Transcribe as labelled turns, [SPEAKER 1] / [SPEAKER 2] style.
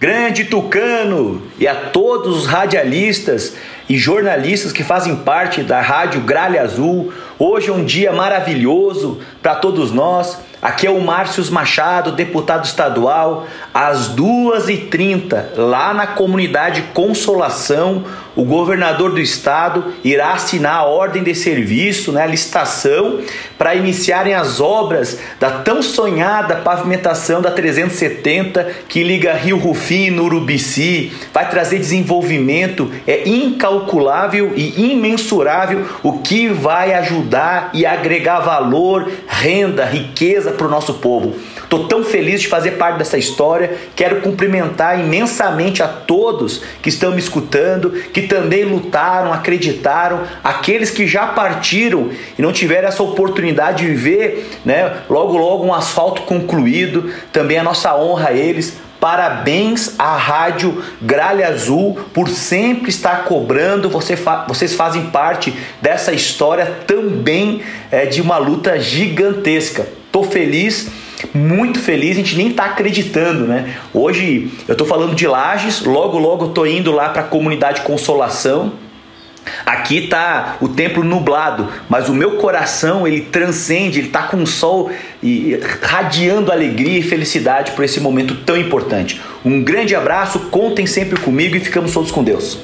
[SPEAKER 1] Grande Tucano e a todos os radialistas e jornalistas que fazem parte da Rádio Gralha Azul. Hoje é um dia maravilhoso para todos nós. Aqui é o Márcio Machado, deputado estadual, às 2h30, lá na comunidade Consolação, o governador do estado irá assinar a ordem de serviço, né, a licitação, para iniciarem as obras da tão sonhada pavimentação da 370 que liga Rio Rufino, Urubici, vai trazer desenvolvimento, é incalculável e imensurável o que vai ajudar e agregar valor, renda, riqueza para o nosso povo. Estou tão feliz de fazer parte dessa história. Quero cumprimentar imensamente a todos que estão me escutando, que também lutaram, acreditaram, aqueles que já partiram e não tiveram essa oportunidade de ver, né, logo logo um asfalto concluído. Também a nossa honra a eles. Parabéns à Rádio Gralha Azul por sempre estar cobrando. Você fa vocês fazem parte dessa história também é, de uma luta gigantesca. Tô feliz muito feliz, a gente nem está acreditando, né? Hoje eu estou falando de Lages, logo logo tô indo lá para a comunidade Consolação. Aqui tá o templo nublado, mas o meu coração ele transcende, ele tá com o sol e radiando alegria e felicidade por esse momento tão importante. Um grande abraço, contem sempre comigo e ficamos todos com Deus.